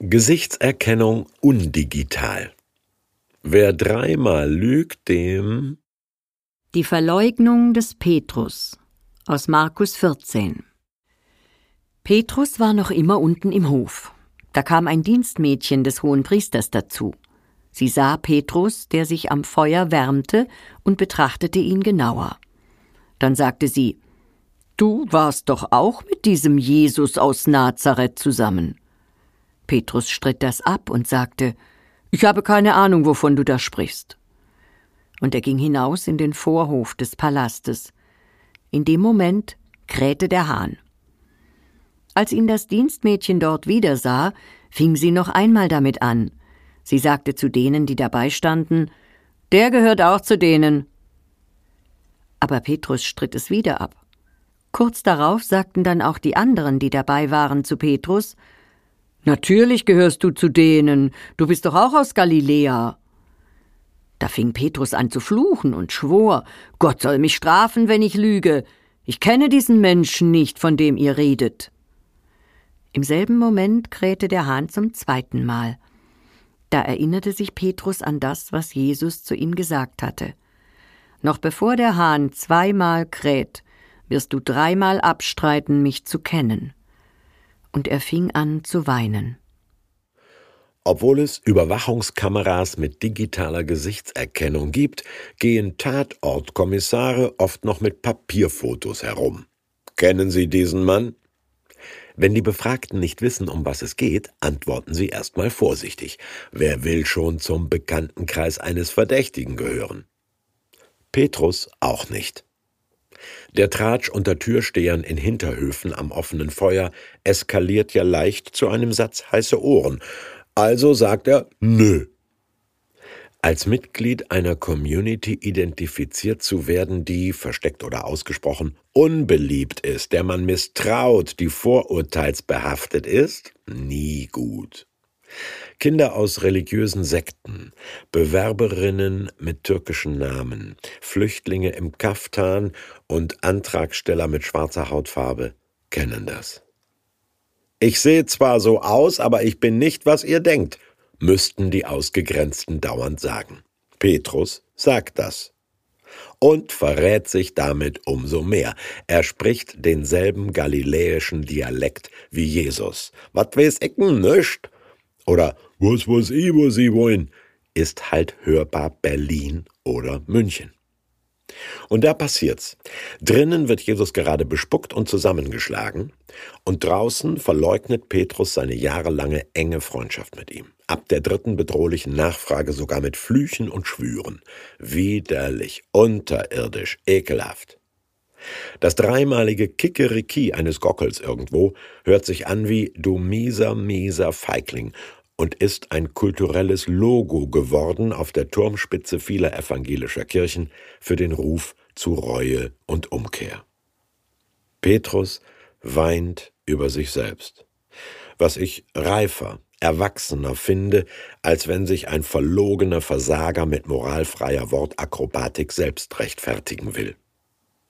Gesichtserkennung undigital. Wer dreimal lügt, dem Die Verleugnung des Petrus aus Markus 14. Petrus war noch immer unten im Hof. Da kam ein Dienstmädchen des hohen Priesters dazu. Sie sah Petrus, der sich am Feuer wärmte, und betrachtete ihn genauer. Dann sagte sie Du warst doch auch mit diesem Jesus aus Nazareth zusammen. Petrus stritt das ab und sagte Ich habe keine Ahnung, wovon du da sprichst. Und er ging hinaus in den Vorhof des Palastes. In dem Moment krähte der Hahn. Als ihn das Dienstmädchen dort wieder sah, fing sie noch einmal damit an. Sie sagte zu denen, die dabei standen Der gehört auch zu denen. Aber Petrus stritt es wieder ab. Kurz darauf sagten dann auch die anderen, die dabei waren, zu Petrus Natürlich gehörst du zu denen, du bist doch auch aus Galiläa. Da fing Petrus an zu fluchen und schwor, Gott soll mich strafen, wenn ich lüge. Ich kenne diesen Menschen nicht, von dem ihr redet. Im selben Moment krähte der Hahn zum zweiten Mal. Da erinnerte sich Petrus an das, was Jesus zu ihm gesagt hatte. Noch bevor der Hahn zweimal kräht, wirst du dreimal abstreiten, mich zu kennen und er fing an zu weinen. Obwohl es Überwachungskameras mit digitaler Gesichtserkennung gibt, gehen Tatortkommissare oft noch mit Papierfotos herum. Kennen Sie diesen Mann? Wenn die Befragten nicht wissen, um was es geht, antworten sie erstmal vorsichtig. Wer will schon zum Bekanntenkreis eines Verdächtigen gehören? Petrus auch nicht. Der Tratsch unter Türstehern in Hinterhöfen am offenen Feuer eskaliert ja leicht zu einem Satz heiße Ohren. Also sagt er Nö. Als Mitglied einer Community identifiziert zu werden, die, versteckt oder ausgesprochen, unbeliebt ist, der man misstraut, die vorurteilsbehaftet ist, nie gut. Kinder aus religiösen Sekten, Bewerberinnen mit türkischen Namen, Flüchtlinge im Kaftan und Antragsteller mit schwarzer Hautfarbe kennen das. Ich sehe zwar so aus, aber ich bin nicht, was ihr denkt, müssten die Ausgegrenzten dauernd sagen. Petrus sagt das und verrät sich damit umso mehr. Er spricht denselben galiläischen Dialekt wie Jesus. Wat weiß ich nicht? Oder was weiß ich, wo Sie wollen, ist halt hörbar Berlin oder München. Und da passiert's. Drinnen wird Jesus gerade bespuckt und zusammengeschlagen, und draußen verleugnet Petrus seine jahrelange enge Freundschaft mit ihm. Ab der dritten bedrohlichen Nachfrage sogar mit Flüchen und Schwüren. Widerlich, unterirdisch, ekelhaft. Das dreimalige Kikeriki eines Gockels irgendwo hört sich an wie Du mieser, mieser Feigling und ist ein kulturelles Logo geworden auf der Turmspitze vieler evangelischer Kirchen für den Ruf zu Reue und Umkehr. Petrus weint über sich selbst, was ich reifer, erwachsener finde, als wenn sich ein verlogener Versager mit moralfreier Wortakrobatik selbst rechtfertigen will.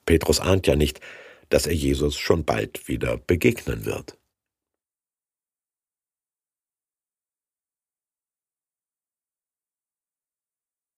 Petrus ahnt ja nicht, dass er Jesus schon bald wieder begegnen wird.